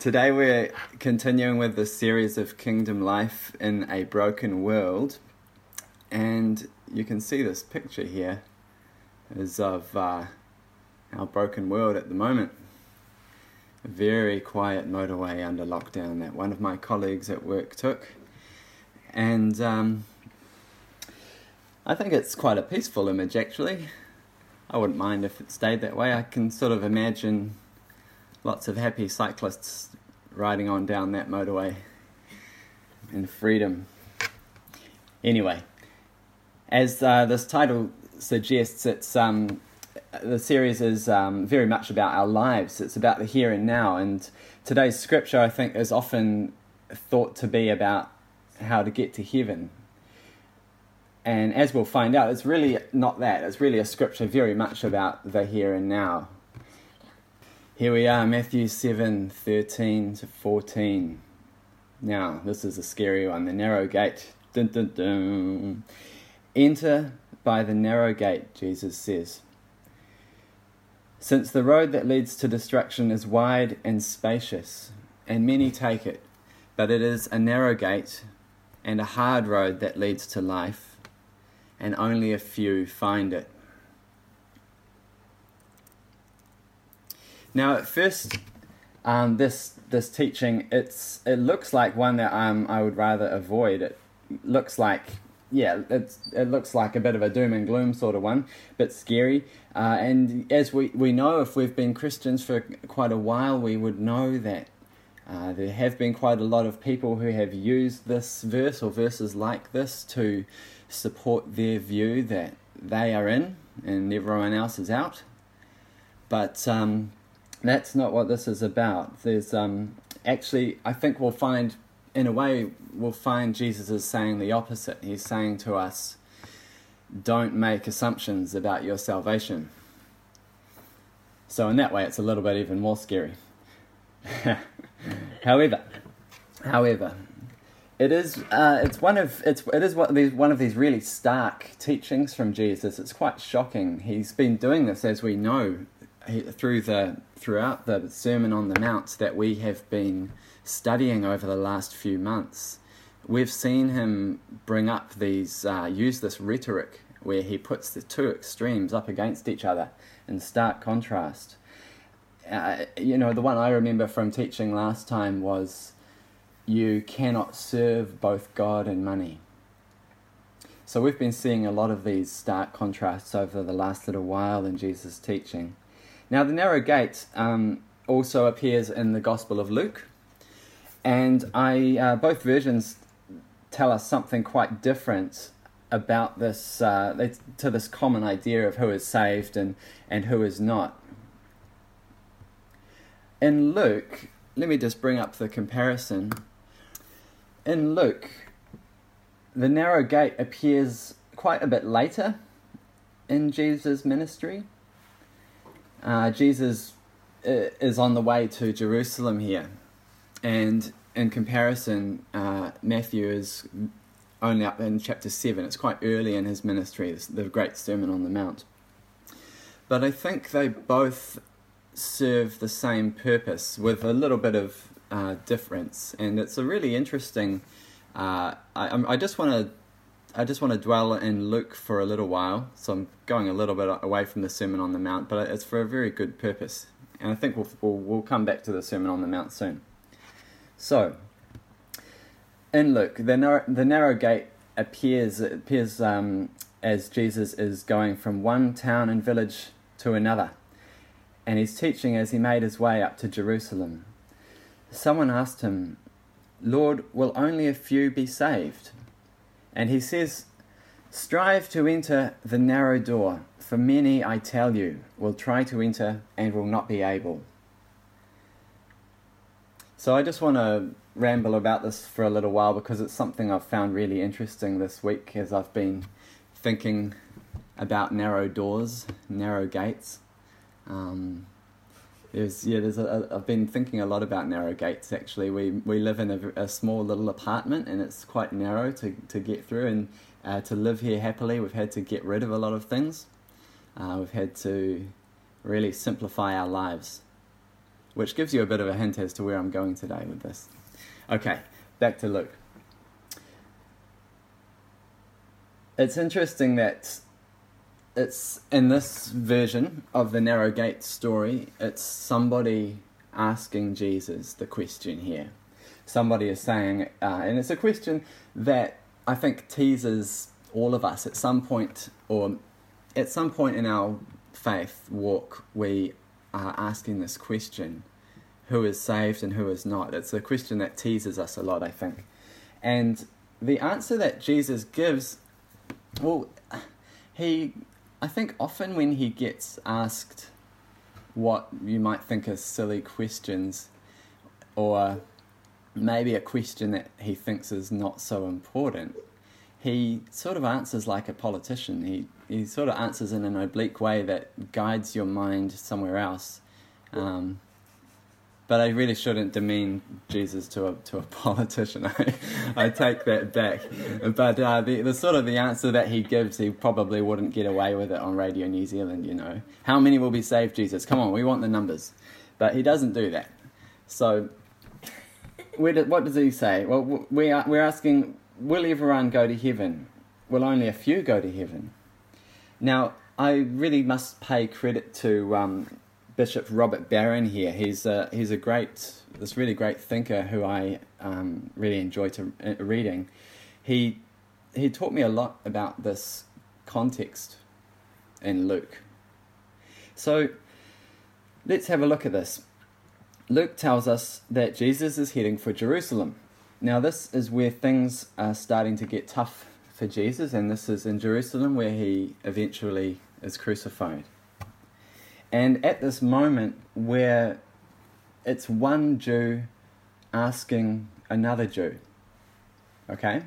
Today we're continuing with the series of Kingdom Life in a Broken World, and you can see this picture here is of uh, our broken world at the moment. A very quiet motorway under lockdown that one of my colleagues at work took, and um, I think it's quite a peaceful image actually. I wouldn't mind if it stayed that way. I can sort of imagine lots of happy cyclists riding on down that motorway in freedom. Anyway, as uh, this title suggests, it's um, the series is um, very much about our lives. It's about the here and now, and today's scripture, I think, is often thought to be about how to get to heaven. And as we'll find out, it's really not that. It's really a scripture very much about the here and now. Here we are, Matthew 7 13 to 14. Now, this is a scary one the narrow gate. Dun, dun, dun. Enter by the narrow gate, Jesus says. Since the road that leads to destruction is wide and spacious, and many take it, but it is a narrow gate and a hard road that leads to life, and only a few find it. Now, at first, um, this this teaching it's it looks like one that um, I would rather avoid. It looks like yeah, it's it looks like a bit of a doom and gloom sort of one, bit scary. Uh, and as we, we know, if we've been Christians for quite a while, we would know that uh, there have been quite a lot of people who have used this verse or verses like this to support their view that they are in and everyone else is out. But um, that's not what this is about. There's um, actually, I think we'll find, in a way, we'll find Jesus is saying the opposite. He's saying to us, don't make assumptions about your salvation. So, in that way, it's a little bit even more scary. however, however, it is uh, it's one of it's it is these one of these really stark teachings from Jesus. It's quite shocking. He's been doing this, as we know, through the throughout the Sermon on the Mount that we have been studying over the last few months, we've seen him bring up these uh, use this rhetoric where he puts the two extremes up against each other in stark contrast. Uh, you know, the one I remember from teaching last time was you cannot serve both God and money. So we've been seeing a lot of these stark contrasts over the last little while in Jesus' teaching. Now, the narrow gate um, also appears in the Gospel of Luke, and I uh, both versions tell us something quite different about this uh, to this common idea of who is saved and, and who is not. In Luke, let me just bring up the comparison. In Luke, the narrow gate appears quite a bit later in Jesus' ministry. Uh, Jesus uh, is on the way to Jerusalem here, and in comparison, uh, Matthew is only up in chapter 7. It's quite early in his ministry, the great Sermon on the Mount. But I think they both serve the same purpose with a little bit of uh, difference, and it's a really interesting. Uh, I, I just want to I just want to dwell in Luke for a little while, so I'm going a little bit away from the Sermon on the Mount, but it's for a very good purpose. And I think we'll, we'll, we'll come back to the Sermon on the Mount soon. So, in Luke, the narrow, the narrow gate appears, appears um, as Jesus is going from one town and village to another, and he's teaching as he made his way up to Jerusalem. Someone asked him, Lord, will only a few be saved? And he says, Strive to enter the narrow door, for many, I tell you, will try to enter and will not be able. So I just want to ramble about this for a little while because it's something I've found really interesting this week as I've been thinking about narrow doors, narrow gates. Um, there's yeah, there's a, I've been thinking a lot about narrow gates. Actually, we we live in a, a small little apartment, and it's quite narrow to to get through. And uh, to live here happily, we've had to get rid of a lot of things. Uh, we've had to really simplify our lives. which gives you a bit of a hint as to where I'm going today with this. Okay, back to Luke. It's interesting that it's in this version of the narrow gate story, it's somebody asking Jesus the question here. Somebody is saying, uh, and it's a question that I think teases all of us at some point, or at some point in our faith walk, we are asking this question who is saved and who is not? It's a question that teases us a lot, I think. And the answer that Jesus gives, well, he, I think often when he gets asked what you might think are silly questions, or maybe a question that he thinks is not so important, he sort of answers like a politician. He, he sort of answers in an oblique way that guides your mind somewhere else. Um, but I really shouldn't demean Jesus to a to a politician. I, I take that back. But uh, the the sort of the answer that he gives, he probably wouldn't get away with it on Radio New Zealand. You know, how many will be saved? Jesus, come on, we want the numbers, but he doesn't do that. So, where what does he say? Well, we are we're asking, will everyone go to heaven? Will only a few go to heaven? Now, I really must pay credit to um, Bishop Robert Barron here. He's a, he's a great, this really great thinker who I um, really enjoy to, uh, reading. He, he taught me a lot about this context in Luke. So let's have a look at this. Luke tells us that Jesus is heading for Jerusalem. Now, this is where things are starting to get tough for Jesus, and this is in Jerusalem where he eventually is crucified. And at this moment where it's one Jew asking another Jew, okay?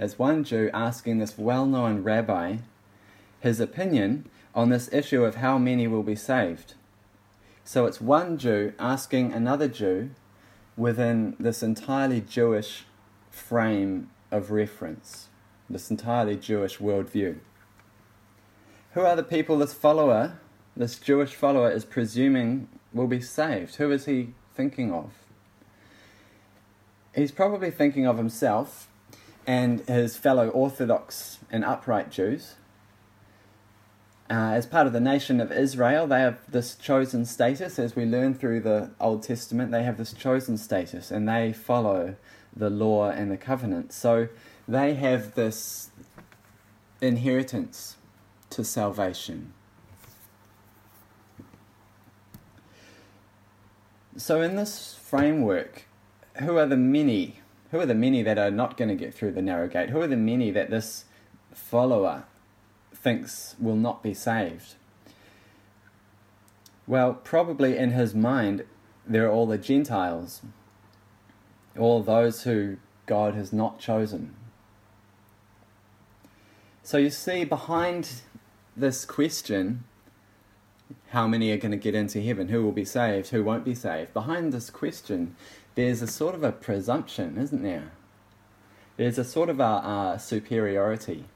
It's one Jew asking this well known rabbi his opinion on this issue of how many will be saved. So it's one Jew asking another Jew within this entirely Jewish frame of reference, this entirely Jewish worldview. Who are the people this follower this Jewish follower is presuming will be saved. Who is he thinking of? He's probably thinking of himself and his fellow Orthodox and upright Jews. Uh, as part of the nation of Israel, they have this chosen status. As we learn through the Old Testament, they have this chosen status and they follow the law and the covenant. So they have this inheritance to salvation. So, in this framework, who are the many? Who are the many that are not going to get through the narrow gate? Who are the many that this follower thinks will not be saved? Well, probably in his mind, there are all the Gentiles, all those who God has not chosen. So you see, behind this question how many are going to get into heaven? Who will be saved? Who won't be saved? Behind this question, there's a sort of a presumption, isn't there? There's a sort of a, a superiority.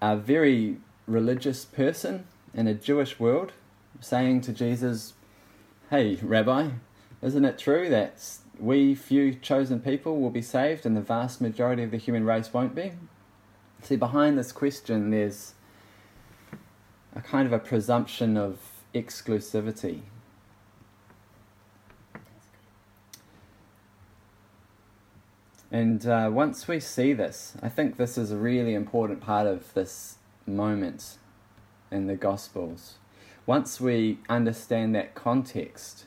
A very religious person in a Jewish world saying to Jesus, Hey, Rabbi, isn't it true that we few chosen people will be saved and the vast majority of the human race won't be? See, behind this question, there's a kind of a presumption of exclusivity. And uh, once we see this, I think this is a really important part of this moment in the Gospels. Once we understand that context,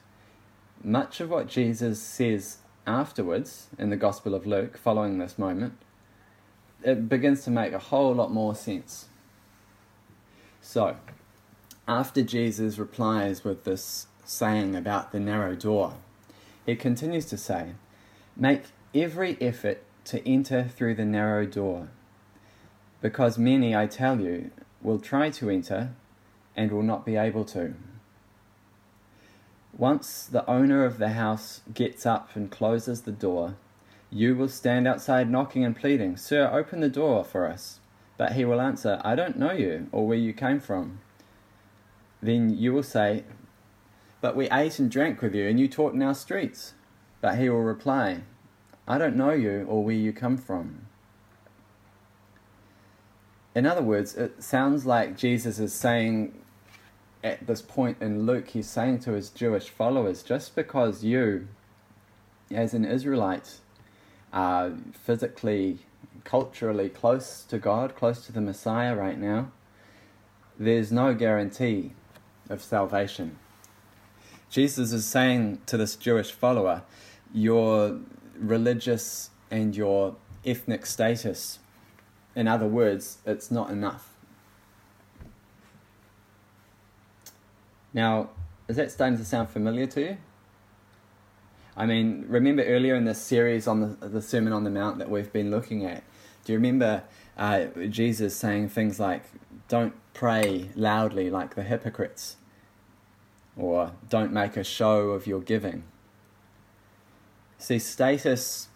much of what Jesus says afterwards in the Gospel of Luke, following this moment, it begins to make a whole lot more sense. So, after Jesus replies with this saying about the narrow door, he continues to say, Make every effort to enter through the narrow door, because many, I tell you, will try to enter and will not be able to. Once the owner of the house gets up and closes the door, you will stand outside knocking and pleading, Sir, open the door for us. But he will answer, I don't know you or where you came from. Then you will say, But we ate and drank with you, and you taught in our streets. But he will reply, I don't know you or where you come from. In other words, it sounds like Jesus is saying at this point in Luke, he's saying to his Jewish followers, just because you, as an Israelite, are physically, culturally close to God, close to the Messiah right now, there's no guarantee of salvation. Jesus is saying to this Jewish follower, your religious and your ethnic status, in other words, it's not enough. Now, is that starting to sound familiar to you? I mean, remember earlier in this series on the, the Sermon on the Mount that we've been looking at, do you remember uh, Jesus saying things like, don't pray loudly like the hypocrites, or don't make a show of your giving? See, status,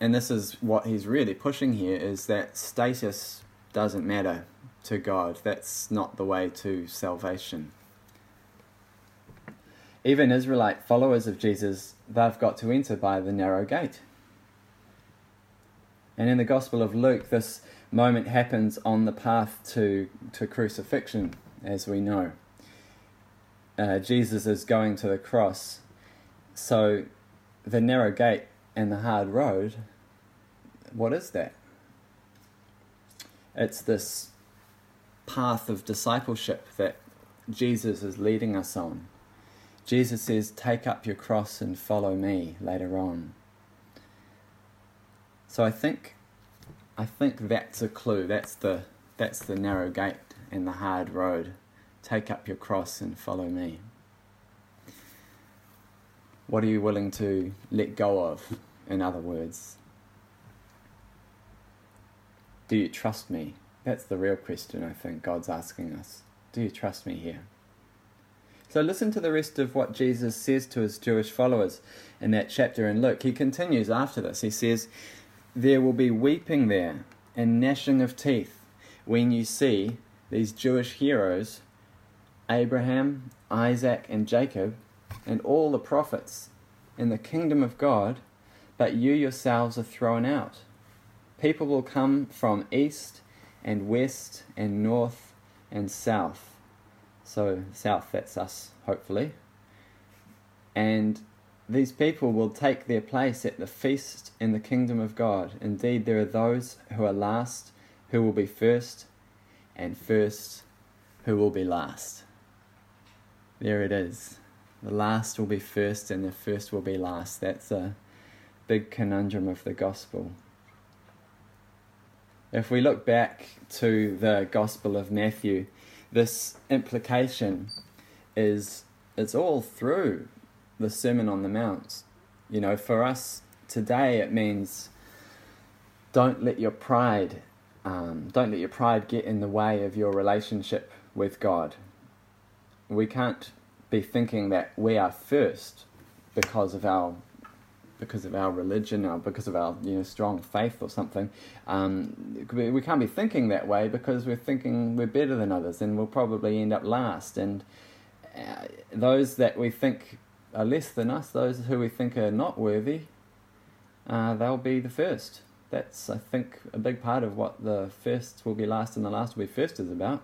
and this is what he's really pushing here, is that status doesn't matter to God. That's not the way to salvation even Israelite followers of Jesus, they've got to enter by the narrow gate. And in the Gospel of Luke, this moment happens on the path to, to crucifixion, as we know. Uh, Jesus is going to the cross. So the narrow gate and the hard road, what is that? It's this path of discipleship that Jesus is leading us on. Jesus says, Take up your cross and follow me later on. So I think I think that's a clue. That's the that's the narrow gate and the hard road. Take up your cross and follow me. What are you willing to let go of, in other words? Do you trust me? That's the real question I think God's asking us. Do you trust me here? So listen to the rest of what Jesus says to his Jewish followers in that chapter in Luke. He continues after this. He says, There will be weeping there and gnashing of teeth when you see these Jewish heroes, Abraham, Isaac, and Jacob, and all the prophets in the kingdom of God, but you yourselves are thrown out. People will come from east and west and north and south so, south, that's us, hopefully. And these people will take their place at the feast in the kingdom of God. Indeed, there are those who are last who will be first, and first who will be last. There it is. The last will be first, and the first will be last. That's a big conundrum of the gospel. If we look back to the Gospel of Matthew, this implication is it's all through the Sermon on the Mount. You know, for us today, it means don't let your pride, um, don't let your pride get in the way of your relationship with God. We can't be thinking that we are first because of our because of our religion or because of our you know strong faith or something. Um, we can't be thinking that way because we're thinking we're better than others and we'll probably end up last. And uh, those that we think are less than us, those who we think are not worthy, uh, they'll be the first. That's I think a big part of what the first will be last and the last will be first is about.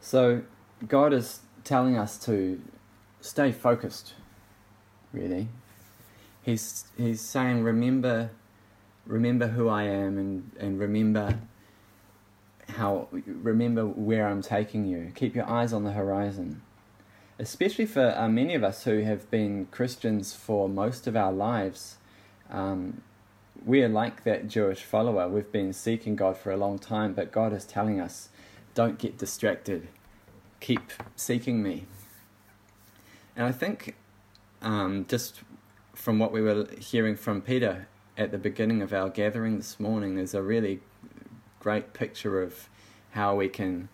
So God is telling us to stay focused really. He's he's saying, remember, remember who I am, and and remember how remember where I'm taking you. Keep your eyes on the horizon. Especially for uh, many of us who have been Christians for most of our lives, um, we are like that Jewish follower. We've been seeking God for a long time, but God is telling us, don't get distracted. Keep seeking me. And I think um, just from what we were hearing from Peter at the beginning of our gathering this morning, there's a really great picture of how we can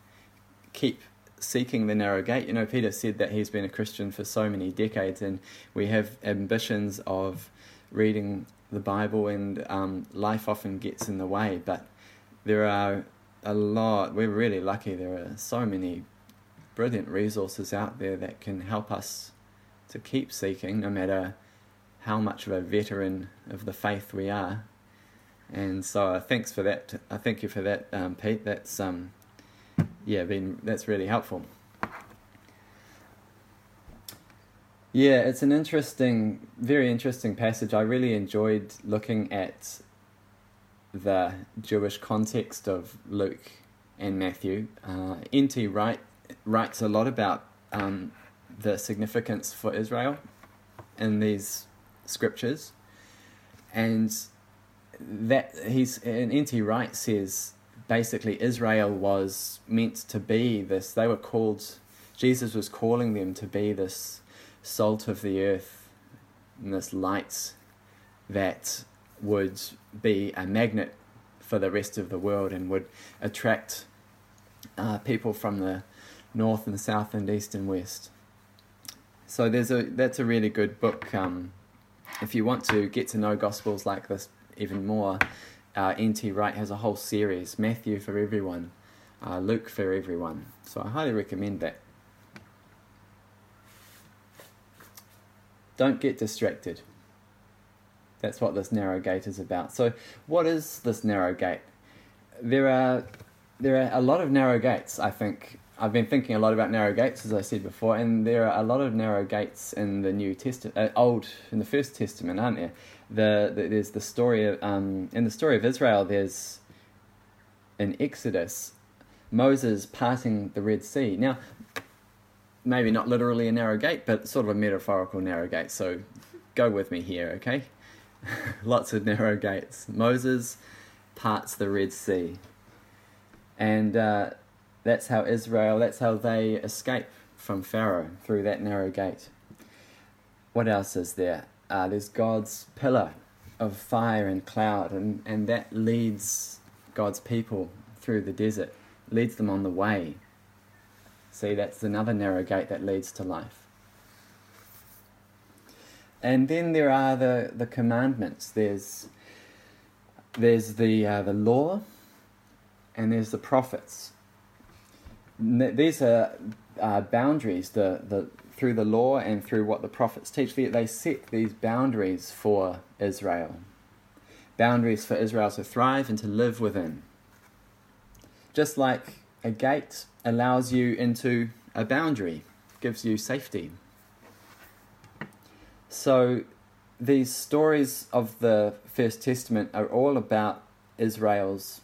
keep seeking the narrow gate. You know, Peter said that he's been a Christian for so many decades, and we have ambitions of reading the Bible, and um, life often gets in the way. But there are a lot, we're really lucky, there are so many brilliant resources out there that can help us to keep seeking, no matter how much of a veteran of the faith we are. And so, uh, thanks for that. I thank you for that, um, Pete. That's um, yeah, been that's really helpful. Yeah, it's an interesting, very interesting passage. I really enjoyed looking at the Jewish context of Luke and Matthew. Uh, N.T. Wright writes a lot about um, the significance for Israel in these scriptures, and that he's and N.T. Wright says basically Israel was meant to be this. They were called. Jesus was calling them to be this salt of the earth and this light that would be a magnet for the rest of the world and would attract uh, people from the north and south and east and west. So there's a that's a really good book. Um, if you want to get to know gospels like this even more, uh, N.T. Wright has a whole series: Matthew for everyone, uh, Luke for everyone. So I highly recommend that. Don't get distracted. That's what this narrow gate is about. So, what is this narrow gate? There are there are a lot of narrow gates. I think I've been thinking a lot about narrow gates, as I said before, and there are a lot of narrow gates in the New Testament, uh, Old in the First Testament, aren't there? The, the there's the story of um, in the story of Israel. There's in Exodus, Moses parting the Red Sea. Now, maybe not literally a narrow gate, but sort of a metaphorical narrow gate. So go with me here, okay? Lots of narrow gates. Moses parts the Red Sea. And uh, that's how Israel, that's how they escape from Pharaoh through that narrow gate. What else is there? Uh, there's God's pillar of fire and cloud, and, and that leads God's people through the desert, leads them on the way See, that's another narrow gate that leads to life. And then there are the, the commandments. There's, there's the, uh, the law, and there's the prophets. These are uh, boundaries the, the, through the law and through what the prophets teach. They, they set these boundaries for Israel. Boundaries for Israel to thrive and to live within. Just like a gate allows you into a boundary, gives you safety. So these stories of the First Testament are all about Israel's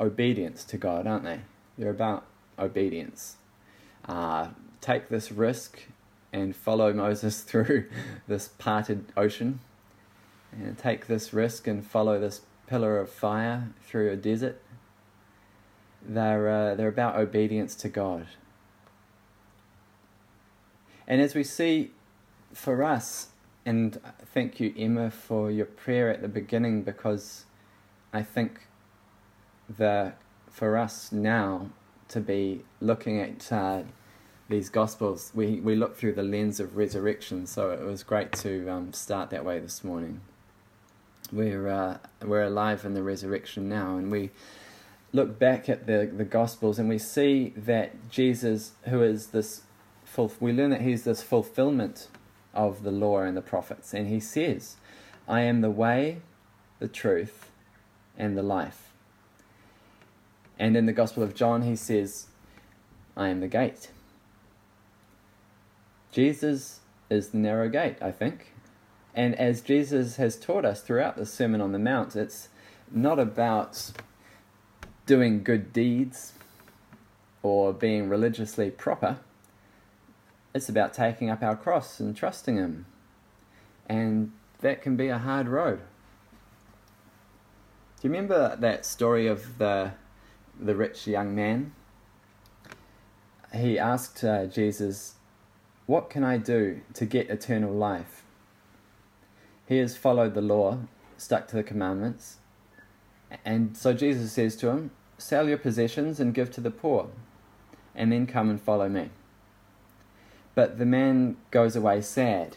obedience to God, aren't they? They're about obedience. Uh, take this risk and follow Moses through this parted ocean, and take this risk and follow this pillar of fire through a desert, they're, uh, they're about obedience to God. And as we see for us, and thank you, Emma, for your prayer at the beginning, because I think that for us now to be looking at uh, these Gospels, we, we look through the lens of resurrection, so it was great to um, start that way this morning. We're, uh, we're alive in the resurrection now, and we look back at the, the Gospels and we see that Jesus, who is this, we learn that he's this fulfillment of the law and the prophets. And he says, I am the way, the truth, and the life. And in the Gospel of John, he says, I am the gate. Jesus is the narrow gate, I think. And as Jesus has taught us throughout the Sermon on the Mount, it's not about doing good deeds or being religiously proper. It's about taking up our cross and trusting Him. And that can be a hard road. Do you remember that story of the, the rich young man? He asked uh, Jesus, What can I do to get eternal life? He has followed the law, stuck to the commandments, and so Jesus says to him, Sell your possessions and give to the poor, and then come and follow me. But the man goes away sad.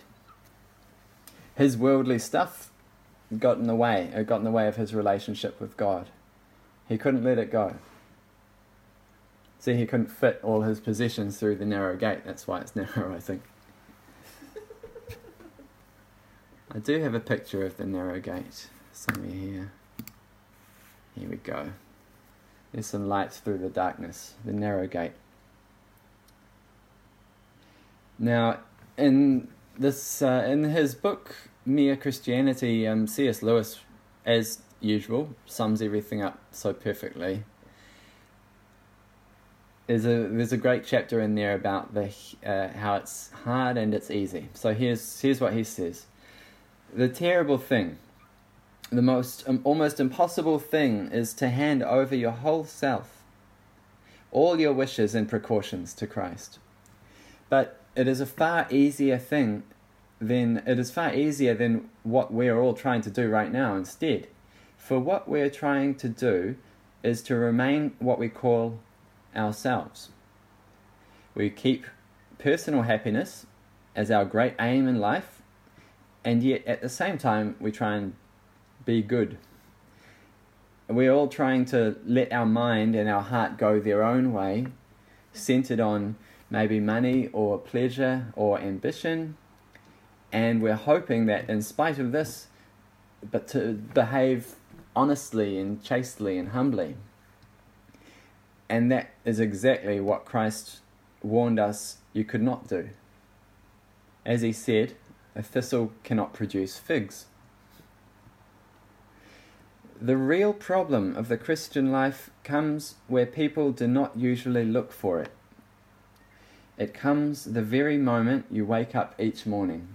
His worldly stuff got in the way, it got in the way of his relationship with God. He couldn't let it go. See, he couldn't fit all his possessions through the narrow gate. That's why it's narrow, I think. I do have a picture of the narrow gate somewhere here. Here we go. There's some light through the darkness, the narrow gate. Now, in this, uh, in his book Mere Christianity, um, C.S. Lewis, as usual, sums everything up so perfectly. There's a there's a great chapter in there about the uh, how it's hard and it's easy. So here's here's what he says: the terrible thing the most um, almost impossible thing is to hand over your whole self, all your wishes and precautions to Christ. But it is a far easier thing than it is far easier than what we're all trying to do right now instead. For what we're trying to do is to remain what we call ourselves. We keep personal happiness as our great aim in life, and yet at the same time we try and be good. We're all trying to let our mind and our heart go their own way, centered on maybe money or pleasure or ambition, and we're hoping that in spite of this, but to behave honestly and chastely and humbly. And that is exactly what Christ warned us you could not do. As he said, a thistle cannot produce figs. The real problem of the Christian life comes where people do not usually look for it. It comes the very moment you wake up each morning.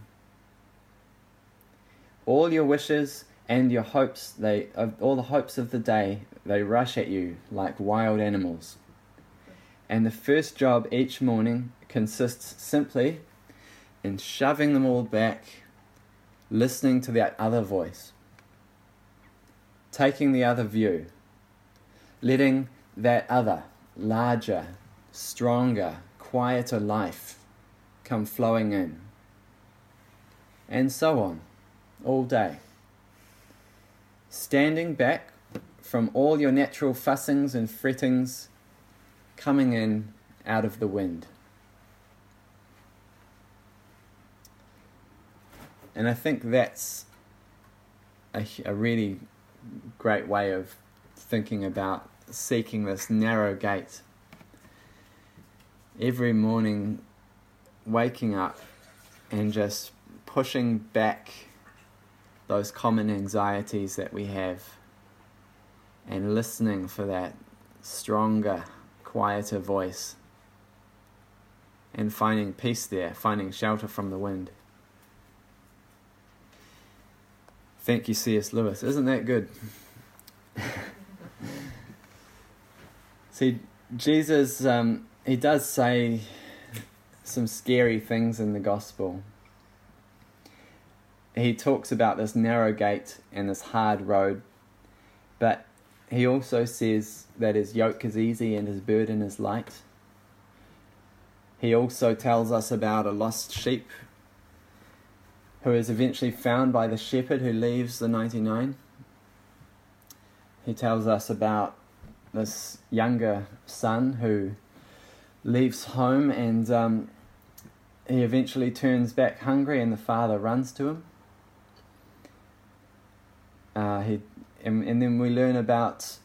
All your wishes and your hopes, they all the hopes of the day, they rush at you like wild animals. And the first job each morning consists simply in shoving them all back, listening to that other voice taking the other view, letting that other, larger, stronger, quieter life come flowing in. And so on, all day. Standing back from all your natural fussings and frettings coming in out of the wind. And I think that's a, a really great way of thinking about seeking this narrow gate. Every morning, waking up and just pushing back those common anxieties that we have and listening for that stronger, quieter voice and finding peace there, finding shelter from the wind. Thank you, C.S. Lewis. Isn't that good? See, Jesus, um, he does say some scary things in the gospel. He talks about this narrow gate and this hard road, but he also says that his yoke is easy and his burden is light. He also tells us about a lost sheep who is eventually found by the shepherd who leaves the 99. He tells us about this younger son who leaves home and um, he eventually turns back hungry and the father runs to him. Uh, he, and, and then we learn about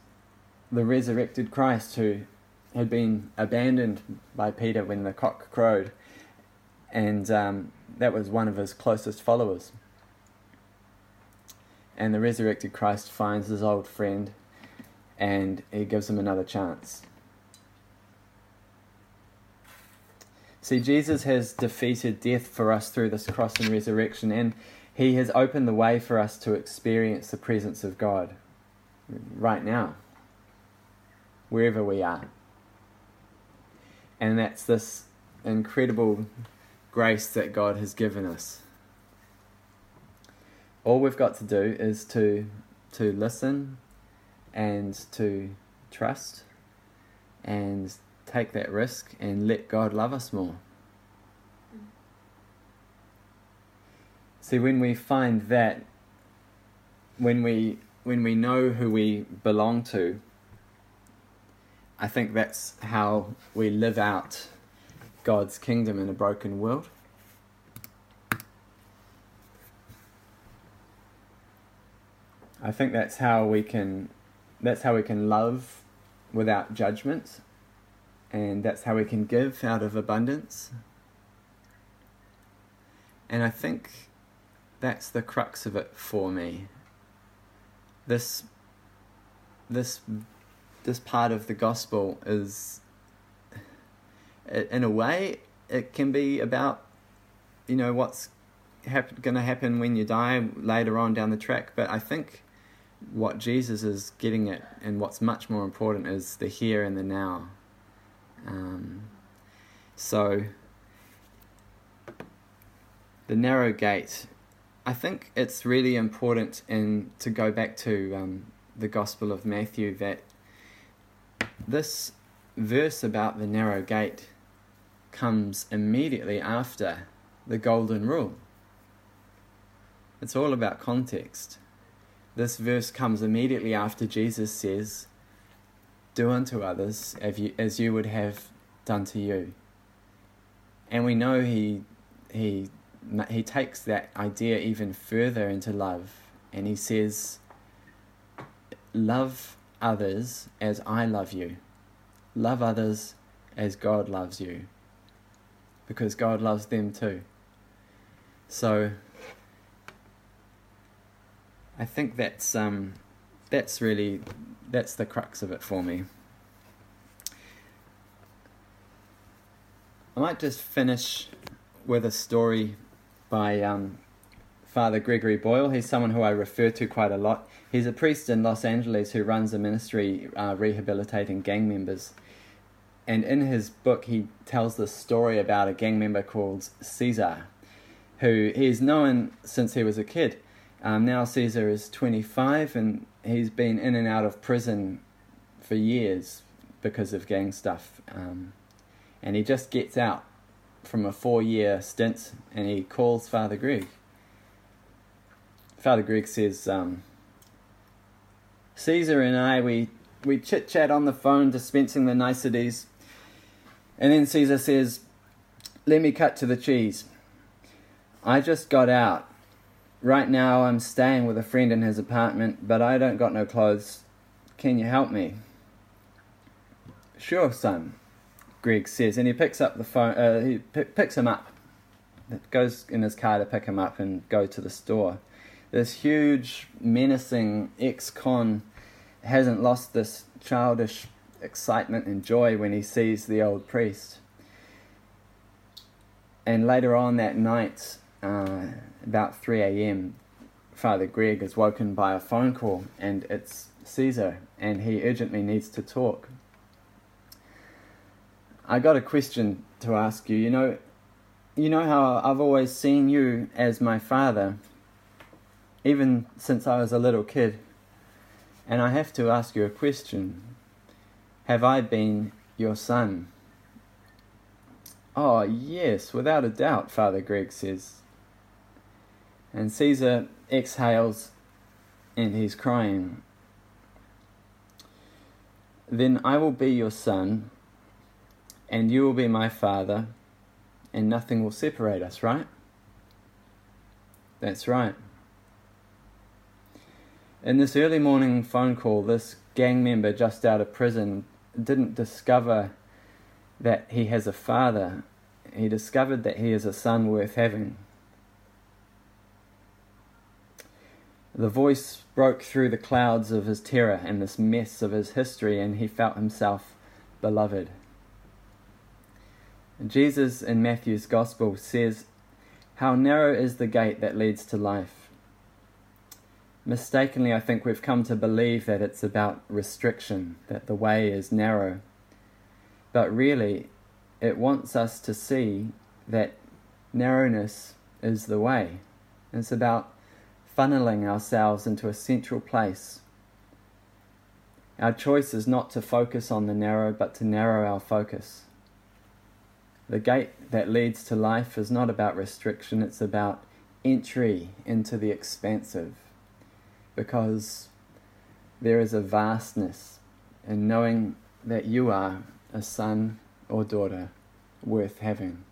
the resurrected Christ who had been abandoned by Peter when the cock crowed and um, that was one of his closest followers. And the resurrected Christ finds his old friend and he gives him another chance. See, Jesus has defeated death for us through this cross and resurrection, and he has opened the way for us to experience the presence of God right now, wherever we are. And that's this incredible grace that God has given us. All we've got to do is to to listen and to trust and take that risk and let God love us more. See when we find that when we when we know who we belong to I think that's how we live out God's kingdom in a broken world. I think that's how we can that's how we can love without judgment and that's how we can give out of abundance. And I think that's the crux of it for me. This this this part of the gospel is in a way it can be about you know what's hap- going to happen when you die later on down the track but i think what jesus is getting at and what's much more important is the here and the now um, so the narrow gate i think it's really important in to go back to um, the gospel of matthew that this verse about the narrow gate comes immediately after the golden rule. It's all about context. This verse comes immediately after Jesus says, Do unto others as you, as you would have done to you. And we know he, he, he takes that idea even further into love and he says, Love others as I love you. Love others as God loves you. Because God loves them too. So I think that's um that's really that's the crux of it for me. I might just finish with a story by um, Father Gregory Boyle. He's someone who I refer to quite a lot. He's a priest in Los Angeles who runs a ministry uh, rehabilitating gang members. And in his book, he tells this story about a gang member called Caesar, who he's known since he was a kid. Um, now Caesar is 25 and he's been in and out of prison for years because of gang stuff. Um, and he just gets out from a four year stint and he calls Father Greg Father Greg says, um, Caesar and I, we, we chit chat on the phone, dispensing the niceties. And then Caesar says, Let me cut to the cheese. I just got out. Right now I'm staying with a friend in his apartment, but I don't got no clothes. Can you help me? Sure, son, Greg says, and he picks up the phone. Uh, he p- picks him up, goes in his car to pick him up and go to the store this huge, menacing ex con hasn't lost this childish excitement and joy when he sees the old priest. And later on that night, uh, about 3 a.m., Father Greg is woken by a phone call, and it's Caesar, and he urgently needs to talk. I got a question to ask you. You know, you know how I've always seen you as my father, even since I was a little kid. And I have to ask you a question Have I been your son? Oh, yes, without a doubt, Father Greg says. And Caesar exhales and he's crying. Then I will be your son, and you will be my father, and nothing will separate us, right? That's right. In this early morning phone call, this gang member just out of prison didn't discover that he has a father. He discovered that he is a son worth having. The voice broke through the clouds of his terror and this mess of his history, and he felt himself beloved. Jesus in Matthew's Gospel says, How narrow is the gate that leads to life mistakenly, I think we've come to believe that it's about restriction, that the way is narrow. But really, it wants us to see that narrowness is the way. It's about funneling ourselves into a central place. Our choice is not to focus on the narrow, but to narrow our focus. The gate that leads to life is not about restriction, it's about entry into the expansive because there is a vastness in knowing that you are a son or daughter worth having.